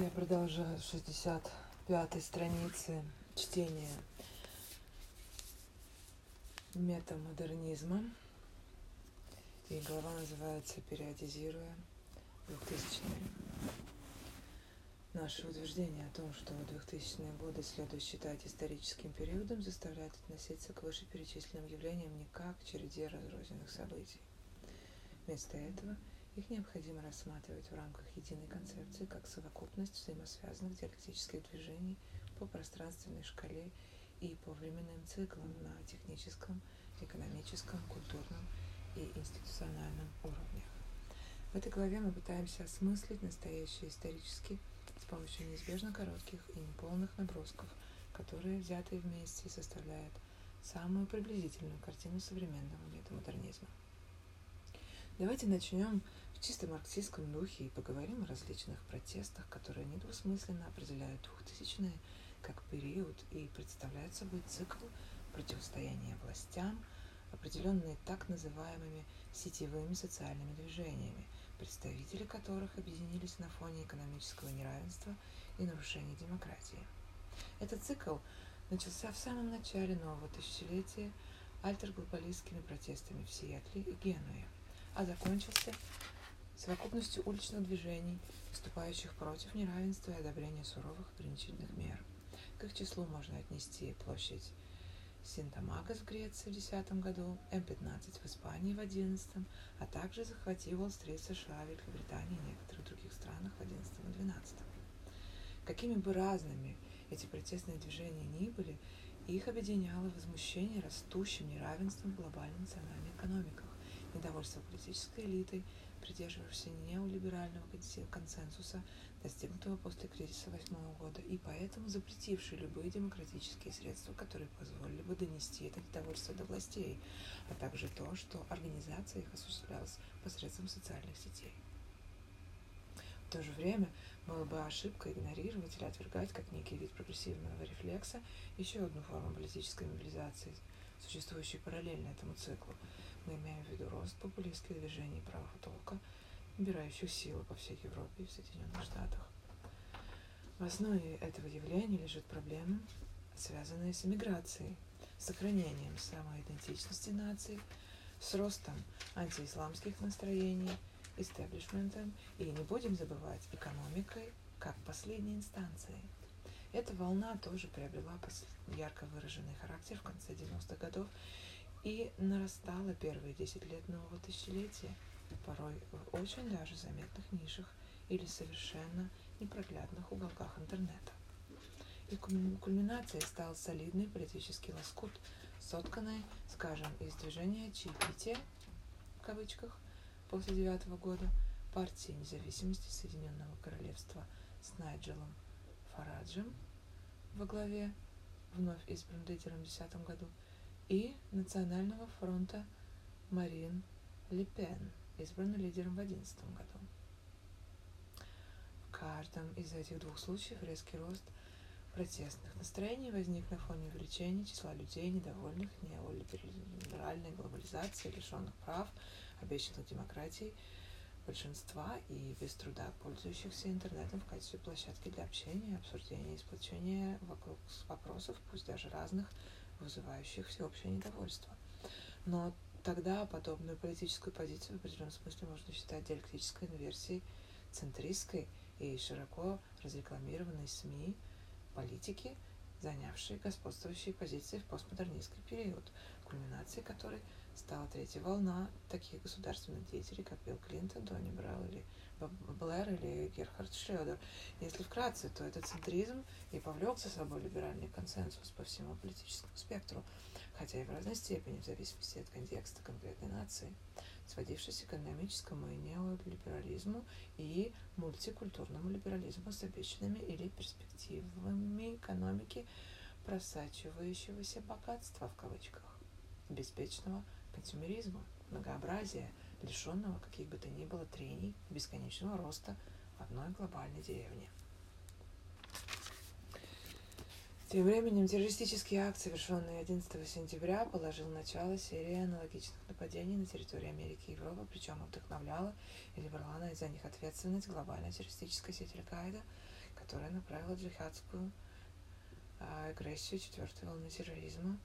Я продолжаю 65 страницы чтения метамодернизма. И глава называется «Периодизируя 2000-е». Наше утверждение о том, что 2000-е годы следует считать историческим периодом, заставляет относиться к вышеперечисленным явлениям не как к череде разрозненных событий. Вместо этого – их необходимо рассматривать в рамках единой концепции как совокупность взаимосвязанных диалектических движений по пространственной шкале и по временным циклам на техническом, экономическом, культурном и институциональном уровнях. В этой главе мы пытаемся осмыслить настоящее исторически с помощью неизбежно коротких и неполных набросков, которые, взятые вместе, составляют самую приблизительную картину современного метамодернизма. Давайте начнем в чисто марксистском духе и поговорим о различных протестах, которые недвусмысленно определяют двухтысячные как период и представляют собой цикл противостояния властям, определенные так называемыми сетевыми социальными движениями, представители которых объединились на фоне экономического неравенства и нарушения демократии. Этот цикл начался в самом начале нового тысячелетия альтерглобалистскими протестами в Сиэтле и Генуе, а закончился совокупностью уличных движений, выступающих против неравенства и одобрения суровых ограничительных мер. К их числу можно отнести площадь Синтамагас в Греции в 2010 году, М-15 в Испании в 2011, а также захвати Уолл-стрит США, Великобритании и некоторых других странах в 2011 и 2012. Какими бы разными эти протестные движения ни были, их объединяло возмущение растущим неравенством в глобальной национальной экономиках, недовольство политической элитой, придерживавшийся неолиберального консенсуса, достигнутого после кризиса восьмого года, и поэтому запретивший любые демократические средства, которые позволили бы донести это недовольство до властей, а также то, что организация их осуществлялась посредством социальных сетей. В то же время было бы ошибкой игнорировать или отвергать как некий вид прогрессивного рефлекса еще одну форму политической мобилизации, существующую параллельно этому циклу, мы имеем в виду рост популистских движений правого толка, набирающих силу по всей Европе и в Соединенных Штатах. В основе этого явления лежит проблема, связанная с эмиграцией, сохранением самоидентичности наций, с ростом антиисламских настроений, истеблишментом и, не будем забывать, экономикой как последней инстанцией. Эта волна тоже приобрела ярко выраженный характер в конце 90-х годов и нарастала первые 10 лет нового тысячелетия, порой в очень даже заметных нишах или совершенно непроглядных уголках интернета. И кульминацией стал солидный политический лоскут, сотканный, скажем, из движения Чипити, в кавычках, после девятого года, партии независимости Соединенного Королевства с Найджелом Фараджем во главе, вновь избранным лидером в 2010 году, и Национального фронта Марин Ле Пен, избранный лидером в 2011 году. В каждом из этих двух случаев резкий рост протестных настроений возник на фоне увеличения числа людей, недовольных неолиберальной глобализацией, лишенных прав, обещанных демократией, большинства и без труда пользующихся интернетом в качестве площадки для общения, обсуждения и сплочения вокруг вопросов, пусть даже разных, вызывающих всеобщее недовольство. Но тогда подобную политическую позицию в определенном смысле можно считать диалектической инверсией центристской и широко разрекламированной СМИ политики, занявшей господствующие позиции в постмодернистский период, кульминацией которой стала третья волна таких государственных деятелей, как Билл Клинтон, Донни Брау или Блэр или Герхард Шредер. Если вкратце, то этот центризм и повлек за собой либеральный консенсус по всему политическому спектру, хотя и в разной степени, в зависимости от контекста конкретной нации, сводившись к экономическому и неолиберализму и мультикультурному либерализму с обещанными или перспективами экономики просачивающегося богатства в кавычках, беспечного консюмеризма, многообразия, лишенного каких бы то ни было трений бесконечного роста одной глобальной деревне. Тем временем террористический акт, совершенный 11 сентября, положил начало серии аналогичных нападений на территории Америки и Европы, причем вдохновляла или брала за них ответственность глобальная террористическая сеть Аль-Каида, которая направила джихадскую а, агрессию четвертой волны терроризма,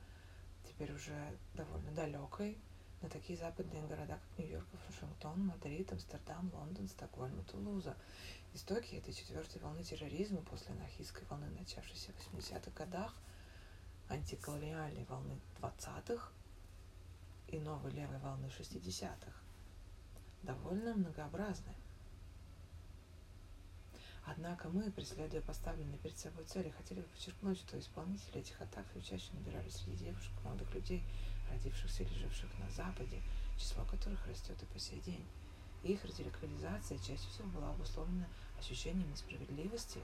теперь уже довольно далекой, на такие западные города, как Нью-Йорк, Вашингтон, Мадрид, Амстердам, Лондон, Стокгольм и Тулуза. Истоки этой четвертой волны терроризма после анархистской волны, начавшейся в 80-х годах, антиколониальной волны 20-х и новой левой волны 60-х, довольно многообразны. Однако мы, преследуя поставленные перед собой цели, хотели бы подчеркнуть, что исполнители этих атак все чаще набирали среди девушек, молодых людей, родившихся или живших на Западе, число которых растет и по сей день. их радикализация чаще всего была обусловлена ощущением несправедливости,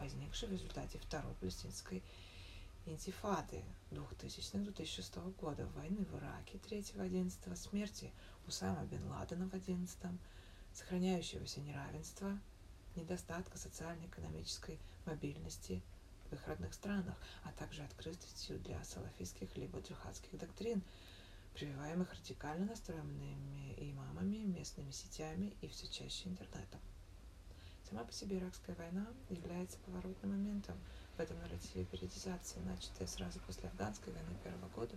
возникшей в результате Второй палестинской интифады 2000-2006 года, войны в Ираке 3-11, смерти Усама бен Ладена в 11 сохраняющегося неравенства, недостатка социально-экономической мобильности в их родных странах, а также открытостью для салафистских либо джихадских доктрин, прививаемых радикально настроенными имамами, местными сетями и все чаще интернетом. Сама по себе иракская война является поворотным моментом в этом нарративе периодизации, начатая сразу после афганской войны первого года,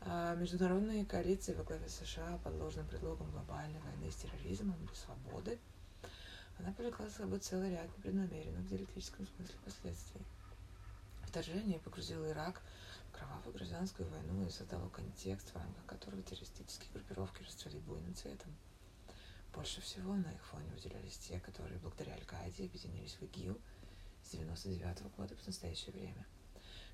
а международные коалиции во главе США под ложным предлогом глобальной войны с терроризмом или свободы – она повлекла за собой целый ряд непреднамеренных в диалектическом смысле последствий. Вторжение погрузило Ирак в кровавую гражданскую войну и создало контекст, в рамках которого террористические группировки расцвели буйным цветом. Больше всего на их фоне выделялись те, которые благодаря Аль-Каиде объединились в ИГИЛ с 99 -го года по настоящее время.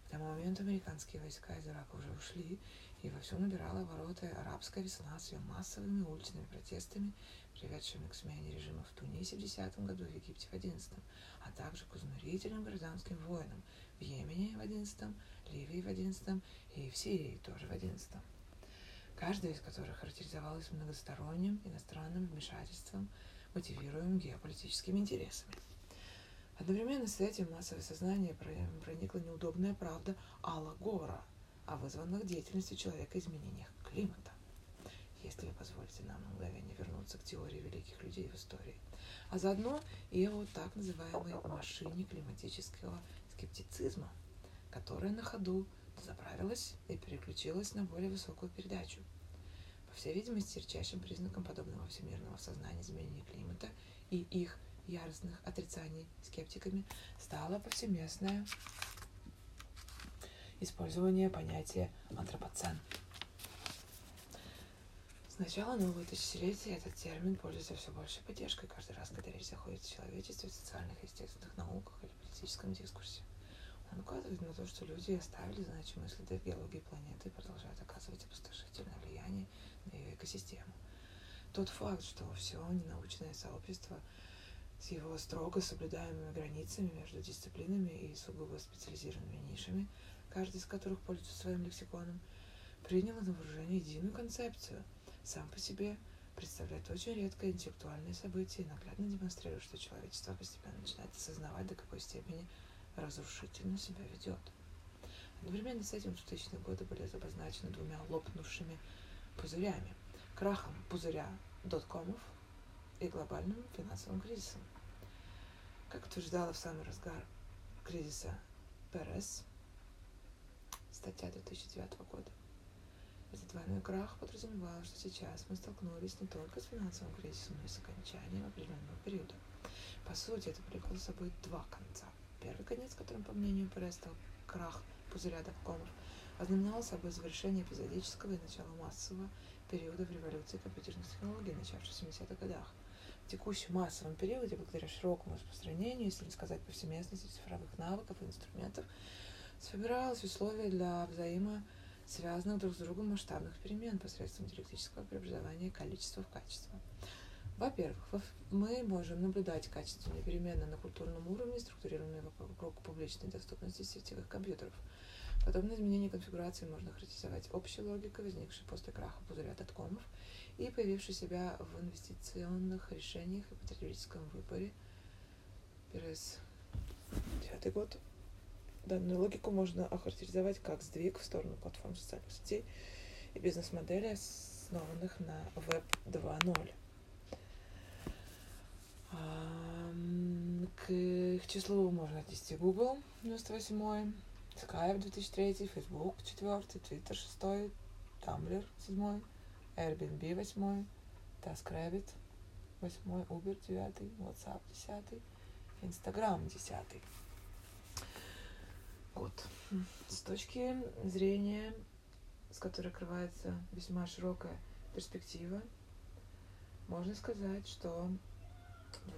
К тому моменту американские войска из Ирака уже ушли, и вовсю набирала обороты арабская весна с ее массовыми уличными протестами приведшими к смене режима в Тунисе в 10 году, в Египте в 11 а также к изнурительным гражданским войнам в Йемене в 11 Ливии в 11 и в Сирии тоже в 11 каждая из которых характеризовалась многосторонним иностранным вмешательством, мотивируемым геополитическими интересами. Одновременно с этим массовое сознание проникла неудобная правда Алла Гора о вызванных деятельностью человека изменениях климата если вы позволите нам на мгновение вернуться к теории великих людей в истории, а заодно и о так называемой машине климатического скептицизма, которая на ходу заправилась и переключилась на более высокую передачу. По всей видимости, ярчайшим признаком подобного всемирного сознания изменения климата и их яростных отрицаний скептиками стало повсеместное использование понятия антропоцен с начала нового тысячелетия этот термин пользуется все большей поддержкой каждый раз, когда речь заходит о человечестве в социальных и естественных науках или политическом дискурсе. Он указывает на то, что люди оставили значимые следы в геологии планеты и продолжают оказывать опустошительное влияние на ее экосистему. Тот факт, что все ненаучное сообщество с его строго соблюдаемыми границами между дисциплинами и сугубо специализированными нишами, каждый из которых пользуется своим лексиконом, приняло на вооружение единую концепцию – сам по себе представляет очень редкое интеллектуальное событие и наглядно демонстрирует, что человечество постепенно начинает осознавать, до какой степени разрушительно себя ведет. Одновременно с этим 2000-е годы были обозначены двумя лопнувшими пузырями. Крахом пузыря доткомов и глобальным финансовым кризисом. Как утверждала в самый разгар кризиса Перес, статья 2009 года, этот двойной крах подразумевал, что сейчас мы столкнулись не только с финансовым кризисом, но и с окончанием определенного периода. По сути, это привлекло с собой два конца. Первый конец, которым, по мнению Перес, стал крах пузыря доткомов, ознаменовал собой завершение эпизодического и начало массового периода в революции компьютерных технологий, начавшейся в 70-х годах. В текущем массовом периоде, благодаря широкому распространению, если не сказать повсеместности цифровых навыков и инструментов, сформировалось условия для взаимо связанных друг с другом масштабных перемен посредством диалектического преобразования количества в качество. Во-первых, мы можем наблюдать качественные перемены на культурном уровне, структурированные вокруг публичной доступности сетевых компьютеров. Подобные изменения конфигурации можно характеризовать общей логикой, возникшей после краха пузыря доткомов и появившей себя в инвестиционных решениях и потребительском выборе. Перес, девятый год. Данную логику можно охарактеризовать как сдвиг в сторону платформ социальных сетей и бизнес-модели, основанных на Web 2.0. к их числу можно отнести Google 98 Skype 2003, Facebook 4, Twitter 6, Tumblr 7, Airbnb 8, TaskRabbit 8, Uber 9, WhatsApp 10, Instagram 10. Вот. С точки зрения, с которой открывается весьма широкая перспектива, можно сказать, что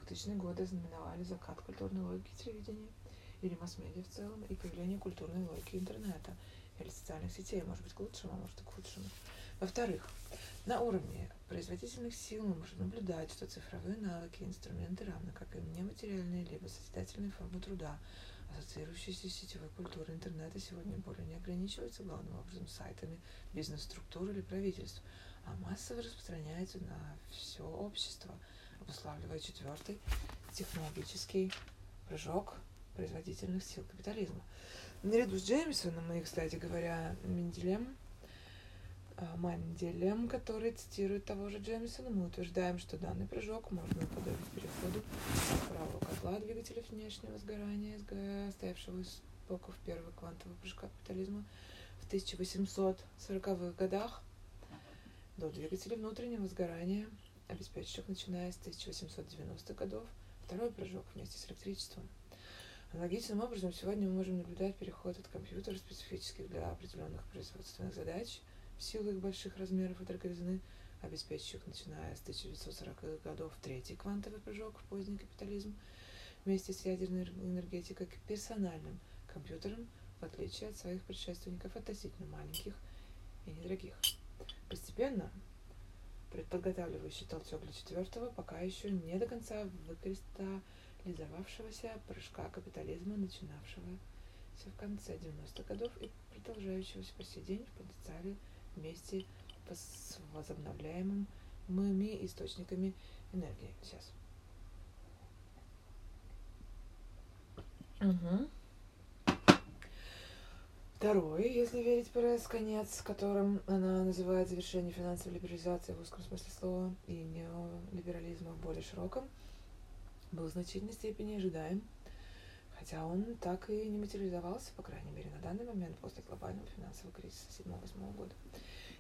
2000-е годы знаменовали закат культурной логики телевидения или масс-медиа в целом и появление культурной логики интернета или социальных сетей, может быть, к лучшему, а может и к худшему. Во-вторых, на уровне производительных сил мы можем наблюдать, что цифровые навыки и инструменты, равно как и нематериальные либо созидательные формы труда, ассоциирующиеся сетевой культурой интернета, сегодня более не ограничиваются главным образом сайтами бизнес-структур или правительств, а массово распространяются на все общество, обуславливая четвертый технологический прыжок производительных сил капитализма. Наряду с Джеймсоном и, кстати говоря, Менделем, Манделем, который цитирует того же Джеймсона, мы утверждаем, что данный прыжок можно уподобить переходу правого котла двигателя внешнего сгорания, стоявшего из боков первого квантового прыжка капитализма в 1840-х годах, до двигателя внутреннего сгорания, обеспечивших, начиная с 1890-х годов, второй прыжок вместе с электричеством. Аналогичным образом сегодня мы можем наблюдать переход от компьютеров, специфических для определенных производственных задач, в силу их больших размеров и дороговизны, обеспечивших, начиная с 1940-х годов, третий квантовый прыжок в поздний капитализм, вместе с ядерной энергетикой к персональным компьютерам, в отличие от своих предшественников относительно маленьких и недорогих. Постепенно предподготавливающий толчок для четвертого, пока еще не до конца выкристаллизовавшегося прыжка капитализма, начинавшегося в конце 90-х годов и продолжающегося по сей день в потенциале вместе с возобновляемыми источниками энергии. Сейчас. Угу. Второй, если верить пресс, конец, которым она называет завершение финансовой либерализации в узком смысле слова и неолиберализма в более широком, был в значительной степени ожидаем, хотя он так и не материализовался, по крайней мере, на данный момент после глобального финансового кризиса 7-8 года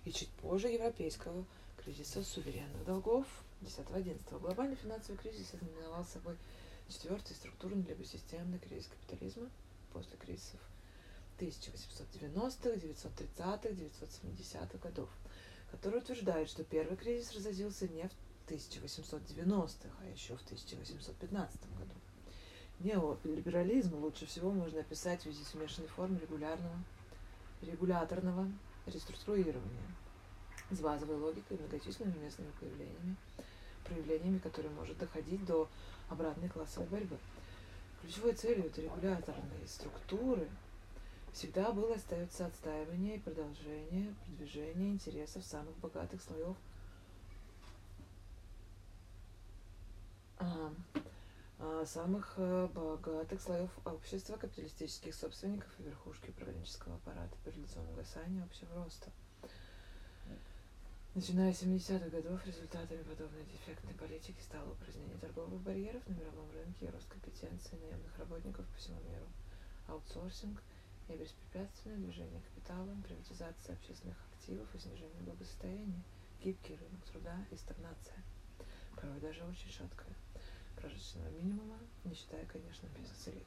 и чуть позже европейского кризиса суверенных долгов 10-11. Глобальный финансовый кризис ознаменовал собой четвертый структурный либо системный кризис капитализма после кризисов 1890-х, 930-х, 970-х годов, который утверждает, что первый кризис разразился не в 1890-х, а еще в 1815 году. Неолиберализм лучше всего можно описать в виде смешанной формы регулярного, регуляторного реструктурирования с базовой логикой и многочисленными местными появлениями, проявлениями, которые может доходить до обратной классовой борьбы. Ключевой целью этой регуляторной структуры всегда было остается отстаивание и продолжение продвижения интересов самых богатых слоев самых э, богатых слоев общества, капиталистических собственников и верхушки управленческого аппарата перед лицом угасания общего роста. Начиная с 70-х годов, результатами подобной дефектной политики стало упразднение торговых барьеров на мировом рынке и рост компетенции наемных работников по всему миру, аутсорсинг – и беспрепятственное движение капитала, приватизация общественных активов и снижение благосостояния, гибкий рынок труда и стагнация, порой даже очень шаткая, прожиточного минимума, не считая, конечно, бизнес-элит.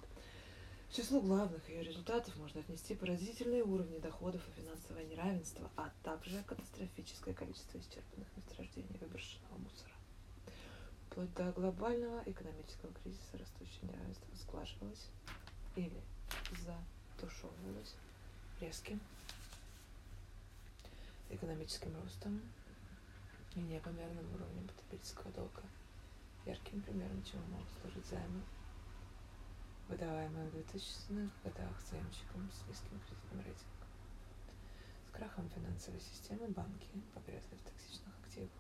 К числу главных ее результатов можно отнести поразительные уровни доходов и финансовое неравенство, а также катастрофическое количество исчерпанных месторождений выброшенного мусора. Вплоть до глобального экономического кризиса растущее неравенство сглаживалось или за тушевывалась резким экономическим ростом и непомерным уровнем потребительского долга. Ярким примером чего могут служить займы, выдаваемые в 2000-х годах заемщикам с низким кредитным рейтингом. С крахом финансовой системы банки погрязли в токсичных активах.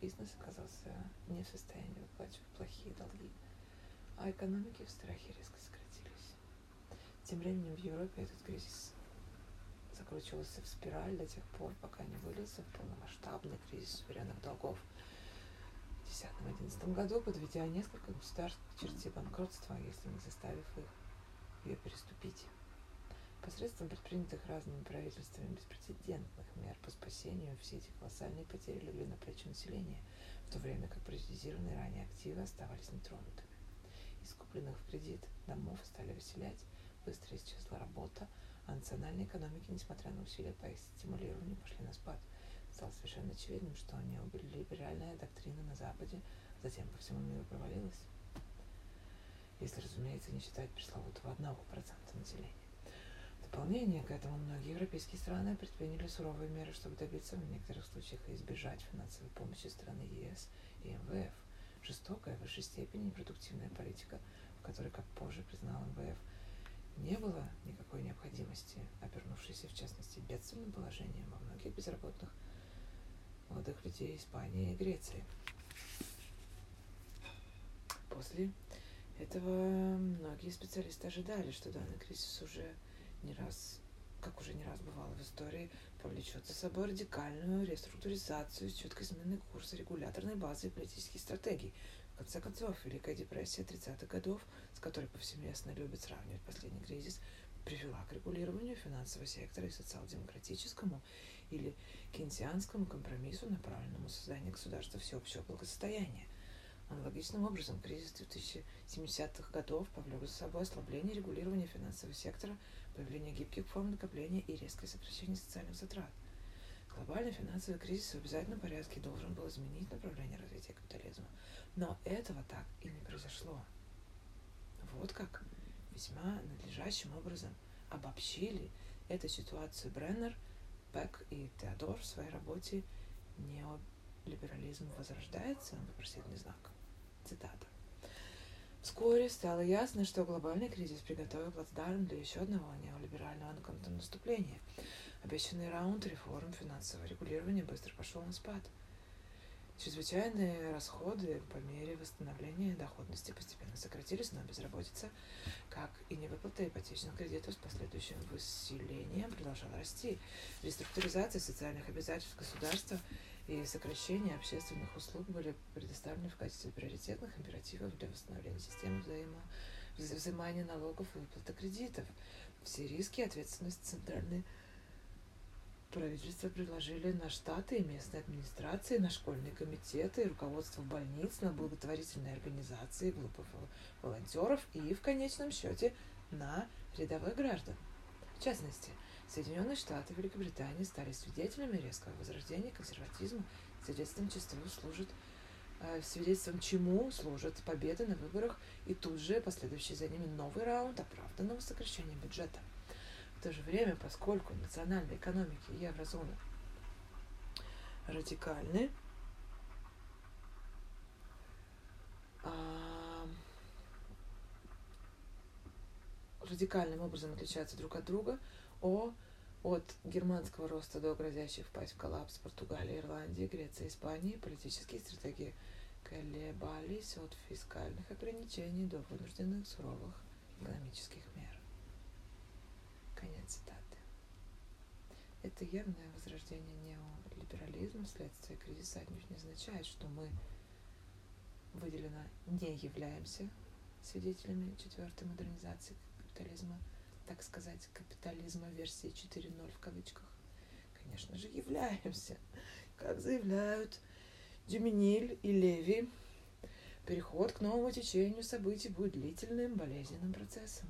Бизнес оказался не в состоянии выплачивать плохие долги, а экономики в страхе резко тем временем в Европе этот кризис закручивался в спираль до тех пор, пока не вылился в полномасштабный кризис суверенных долгов 2010-2011 году, подведя несколько государств к черте банкротства, если не заставив их ее переступить. Посредством предпринятых разными правительствами беспрецедентных мер по спасению все эти колоссальные потери легли на плечи населения, в то время как приватизированные ранее активы оставались нетронутыми. Из купленных в кредит домов стали выселять, быстро исчезла работа, а национальные экономики, несмотря на усилия по их стимулированию, пошли на спад. Стало совершенно очевидным, что неолиберальная доктрина на Западе затем по всему миру провалилась. Если, разумеется, не считать пресловутого одного процента населения. В дополнение к этому многие европейские страны предприняли суровые меры, чтобы добиться в некоторых случаях избежать финансовой помощи страны ЕС и МВФ. Жестокая, в высшей степени непродуктивная политика, в которой, как позже признал МВФ, не было никакой необходимости, обернувшейся в частности бедственным положением во многих безработных молодых людей Испании и Греции. После этого многие специалисты ожидали, что данный кризис уже не раз, как уже не раз бывало в истории, повлечет за собой радикальную реструктуризацию с четкой сменой курса регуляторной базы и политических стратегий. В конце концов, Великая депрессия 30-х годов, с которой повсеместно любят сравнивать последний кризис, привела к регулированию финансового сектора и социал-демократическому или кейнсианскому компромиссу, направленному на создание государства всеобщего благосостояния. Аналогичным образом, кризис 2070-х годов повлек за собой ослабление регулирования финансового сектора, появление гибких форм накопления и резкое сокращение социальных затрат. Глобальный финансовый кризис в обязательном порядке должен был изменить направление развития капитализма. Но этого так и не произошло. Вот как весьма надлежащим образом обобщили эту ситуацию Бреннер, Бек и Теодор в своей работе «Неолиберализм возрождается?» вопросительный знак. Цитата. Вскоре стало ясно, что глобальный кризис приготовил плацдарм для еще одного неолиберального контрнаступления. Обещанный раунд реформ финансового регулирования быстро пошел на спад. Чрезвычайные расходы по мере восстановления доходности постепенно сократились, но безработица, как и невыплата ипотечных кредитов с последующим выселением продолжала расти. Реструктуризация социальных обязательств государства и сокращение общественных услуг были предоставлены в качестве приоритетных императивов для восстановления системы взаимо... взимания налогов и выплаты кредитов. Все риски и ответственность центральной правительства предложили на штаты и местные администрации, на школьные комитеты, руководство больниц, на благотворительные организации, группы волонтеров и, в конечном счете, на рядовых граждан. В частности, Соединенные Штаты и Великобритания стали свидетелями резкого возрождения консерватизма, свидетельством чему служит э, свидетельством чему служат победы на выборах и тут же последующий за ними новый раунд оправданного сокращения бюджета. То же время, поскольку национальные экономики еврозоны радикальны, а, радикальным образом отличаются друг от друга, о от германского роста до грозящей впасть в коллапс Португалии, Ирландии, Греции, Испании. Политические стратегии колебались от фискальных ограничений до вынужденных суровых экономических мер. Цитаты. Это явное возрождение неолиберализма вследствие кризиса отнюдь не означает, что мы выделено не являемся свидетелями четвертой модернизации капитализма – так сказать, капитализма версии 4.0 в кавычках, конечно же, являемся. Как заявляют Дюминиль и Леви, переход к новому течению событий будет длительным, болезненным процессом,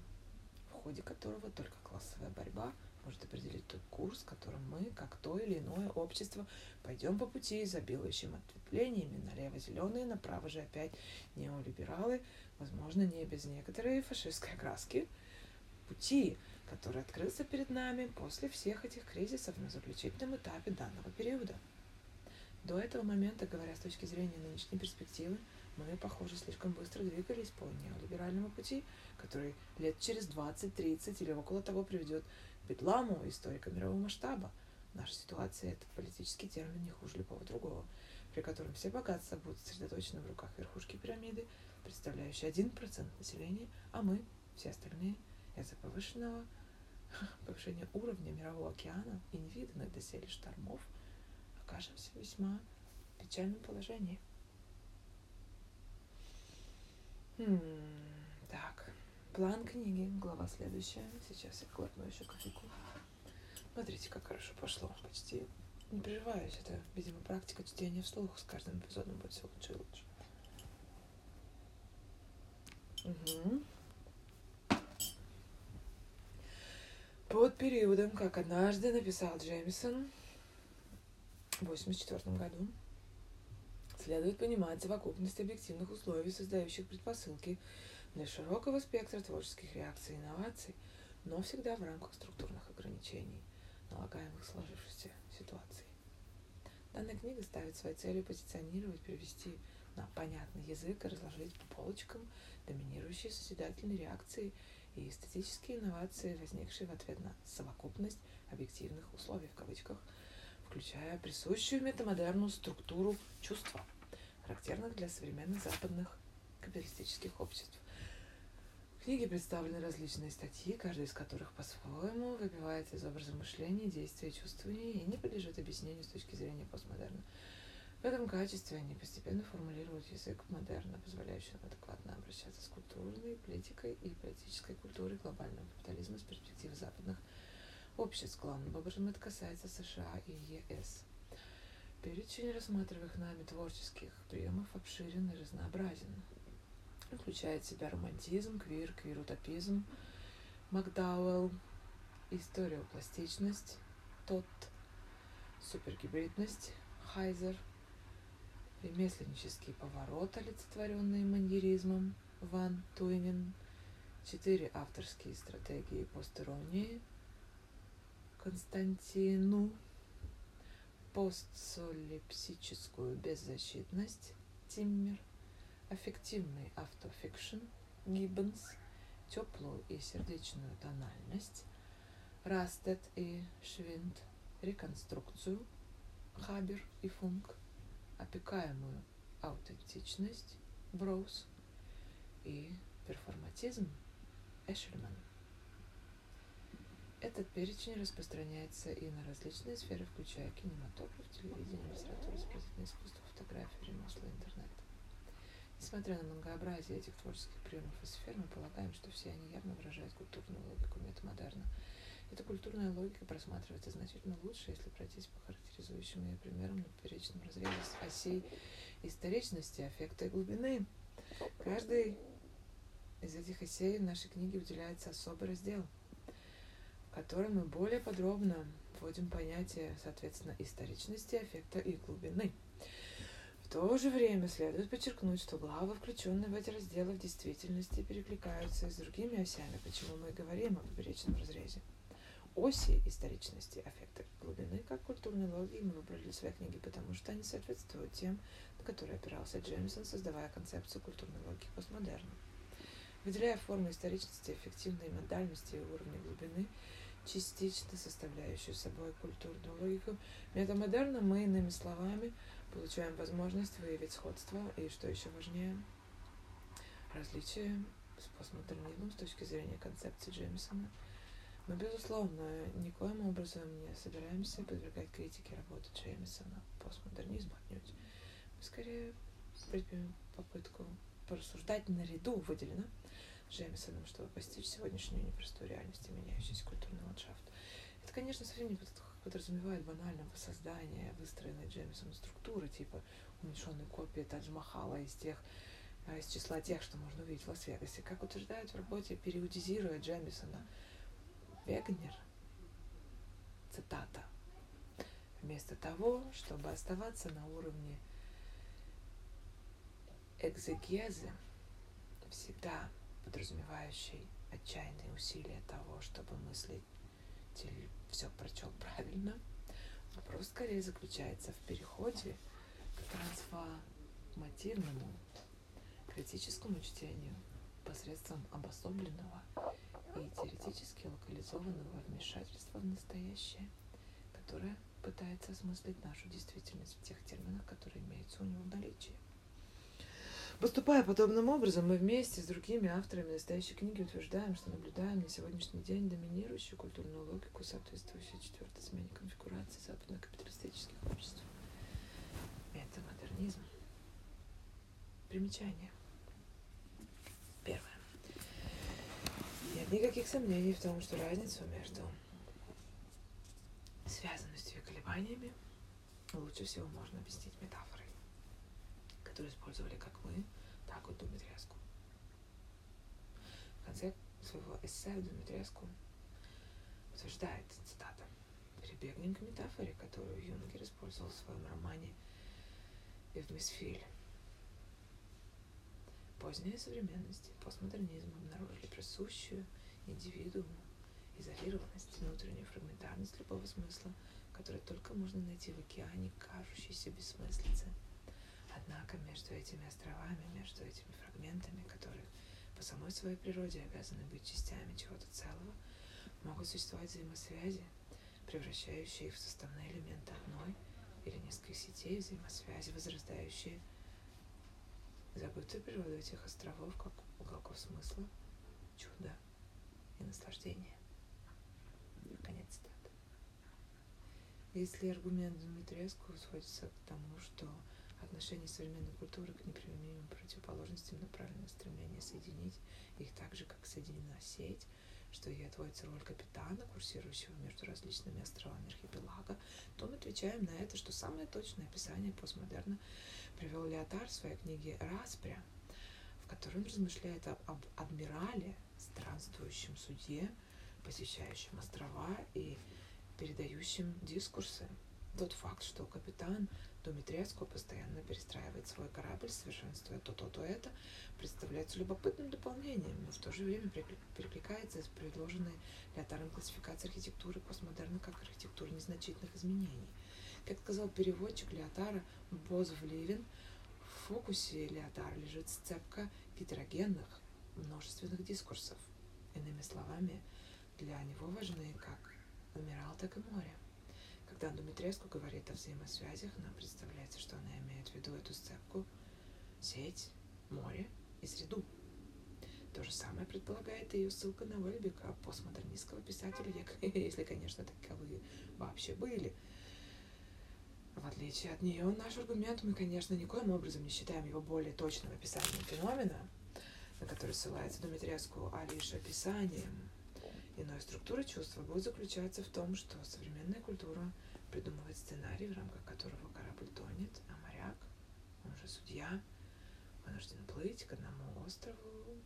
ходе которого только классовая борьба может определить тот курс, которым мы, как то или иное общество, пойдем по пути, изобилующим ответвлениями, налево зеленые, направо же опять неолибералы, возможно, не без некоторой фашистской окраски, пути, который открылся перед нами после всех этих кризисов на заключительном этапе данного периода. До этого момента, говоря с точки зрения нынешней перспективы, мы, похоже, слишком быстро двигались по неолиберальному пути, который лет через 20-30 или около того приведет к бедламу историка мирового масштаба. Наша ситуация – это политический термин не хуже любого другого, при котором все богатства будут сосредоточены в руках верхушки пирамиды, представляющей 1% населения, а мы, все остальные – из-за повышенного повышения уровня мирового океана и невиданных доселе штормов окажемся в весьма печальном положении. Так, план книги, глава следующая. Сейчас я глотну еще кофейку. Смотрите, как хорошо пошло. Почти не прерываюсь. Это, видимо, практика чтения вслух. С каждым эпизодом будет все лучше и лучше. Угу. Под периодом, как однажды написал Джеймисон в 1984 году, следует понимать совокупность объективных условий, создающих предпосылки для широкого спектра творческих реакций и инноваций, но всегда в рамках структурных ограничений, налагаемых сложившейся ситуации. Данная книга ставит своей целью позиционировать, перевести на понятный язык и разложить по полочкам доминирующие созидательные реакции и эстетические инновации, возникшие в ответ на совокупность объективных условий, в кавычках, включая присущую метамодерну структуру чувства, характерных для современных западных капиталистических обществ. В книге представлены различные статьи, каждая из которых по-своему выбивается из образа мышления, действия чувствования и не подлежит объяснению с точки зрения постмодерна. В этом качестве они постепенно формулируют язык модерна, позволяющий адекватно обращаться с культурной, политикой и политической культурой глобального капитализма с перспективы западных обществ. Главным образом это касается США и ЕС. Перечень рассматриваемых нами творческих приемов обширен и разнообразен. Включает в себя романтизм, квир, квирутопизм, Макдауэлл, историопластичность, тот, супергибридность, Хайзер – ремесленнический поворот, олицетворенный маньеризмом, Ван Туйнин, четыре авторские стратегии постеронии, Константину, постсолипсическую беззащитность, Тиммер, аффективный автофикшн, Гиббонс, теплую и сердечную тональность, Растет и Швинд, реконструкцию, Хабер и Функ, опекаемую аутентичность, Броуз и перформатизм, Эшельман. Этот перечень распространяется и на различные сферы, включая кинематограф, телевидение, литературу, изобразительное искусство, фотографию, ремесла, интернет. Несмотря на многообразие этих творческих приемов и сфер, мы полагаем, что все они явно выражают культурную логику метамодерна – эта культурная логика просматривается значительно лучше, если пройтись по характеризующим ее примерам на поперечном разрезе осей историчности, аффекта и глубины. Каждый из этих осей в нашей книге уделяется особый раздел, в котором мы более подробно вводим понятие, соответственно, историчности, аффекта и глубины. В то же время следует подчеркнуть, что главы, включенные в эти разделы, в действительности перекликаются с другими осями, почему мы и говорим о поперечном разрезе оси историчности аффекта глубины как культурной логики мы выбрали для своей книги, потому что они соответствуют тем, на которые опирался Джеймсон, создавая концепцию культурной логики постмодерна. Выделяя формы историчности, эффективной модальности и уровня глубины, частично составляющую собой культурную логику, метамодерна мы, иными словами, получаем возможность выявить сходство и, что еще важнее, различия с постмодернизмом с точки зрения концепции Джеймсона – мы, безусловно, никоим образом не собираемся подвергать критике работы Джеймисона, постмодернизму отнюдь. Мы скорее предпримем попытку порассуждать наряду выделено Джеймисоном, чтобы постичь сегодняшнюю непростую реальность и меняющийся культурный ландшафт. Это, конечно, совсем не подразумевает банального создания выстроенной Джеймисоном структуры, типа уменьшенной копии Тадж-Махала из тех, а, из числа тех, что можно увидеть в Лас-Вегасе. Как утверждают в работе, периодизируя Джемисона, Вегнер, цитата, вместо того, чтобы оставаться на уровне экзегезы, всегда подразумевающей отчаянные усилия того, чтобы мыслить все прочел правильно, вопрос скорее заключается в переходе к трансформативному критическому чтению посредством обособленного и теоретически локализованного вмешательства в настоящее, которое пытается осмыслить нашу действительность в тех терминах, которые имеются у него в наличии. Поступая подобным образом, мы вместе с другими авторами настоящей книги утверждаем, что наблюдаем на сегодняшний день доминирующую культурную логику, соответствующую четвертой смене конфигурации западно-капиталистических обществ. Это модернизм. Примечание. Нет никаких сомнений в том, что разницу между связанностью и колебаниями лучше всего можно объяснить метафорой, которую использовали как мы, так и Думитреску. В конце своего эссе Думитреску утверждает, цитата, «Перебегнем к метафоре, которую Юнгер использовал в своем романе «Эвмисфиль». Поздняя современность постмодернизм обнаружили присущую индивидууму изолированность, внутреннюю фрагментарность любого смысла, который только можно найти в океане кажущейся бессмыслицы. Однако между этими островами, между этими фрагментами, которые по самой своей природе обязаны быть частями чего-то целого, могут существовать взаимосвязи, превращающие их в составные элементы одной или нескольких сетей взаимосвязи, возрастающие забытую природу этих островов как уголков смысла, чуда и наслаждения. Конец цитаты. Если аргумент Дмитриеску сводится к тому, что отношение современной культуры к непримиримым противоположностям направлено стремление соединить их так же, как соединена сеть, что ей отводится роль капитана, курсирующего между различными островами архипелага, то мы отвечаем на это, что самое точное описание постмодерна привел Леотар в своей книге «Распря», в которой он размышляет об, об адмирале, странствующем судье, посещающем острова и передающим дискурсы. Тот факт, что капитан Думитреску постоянно перестраивает свой корабль, совершенствуя то-то, то это, представляется любопытным дополнением, но в то же время перекликается с предложенной Леотаром классификацией архитектуры постмодерна как архитектуры незначительных изменений. Как сказал переводчик Леотара Боз Вливен, в фокусе Леотара лежит сцепка гетерогенных, множественных дискурсов. Иными словами, для него важны как адмирал, так и море. Когда Думитреску говорит о взаимосвязях, нам представляется, что она имеет в виду эту сцепку, сеть, море и среду. То же самое предполагает ее ссылка на Вельбека, постмодернистского писателя, если, конечно, таковые вообще были. В отличие от нее, наш аргумент мы, конечно, никоим образом не считаем его более точным описанием феномена, на который ссылается Думитреску, а лишь описанием иной структуры чувства будет заключаться в том, что современная культура придумывает сценарий, в рамках которого корабль тонет, а моряк, он же судья, вынужден плыть к одному острову,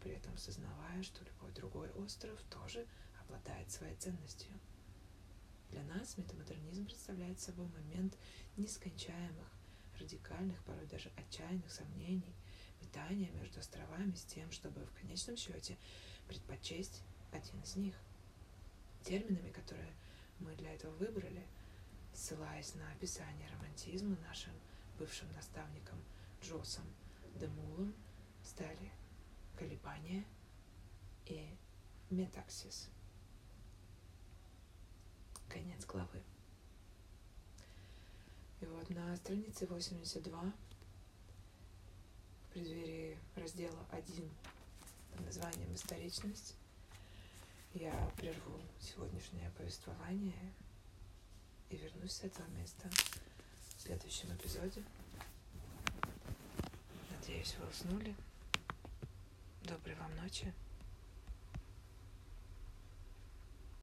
при этом сознавая, что любой другой остров тоже обладает своей ценностью. Для нас метамодернизм представляет собой момент нескончаемых, радикальных, порой даже отчаянных сомнений, метания между островами с тем, чтобы в конечном счете предпочесть один из них. Терминами, которые мы для этого выбрали, ссылаясь на описание романтизма нашим бывшим наставником Джосом Демулом, стали колебания и метаксис. Конец главы. И вот на странице 82 в преддверии раздела 1 под названием «Историчность» я прерву сегодняшнее повествование и вернусь с этого места в следующем эпизоде. Надеюсь, вы уснули. Доброй вам ночи.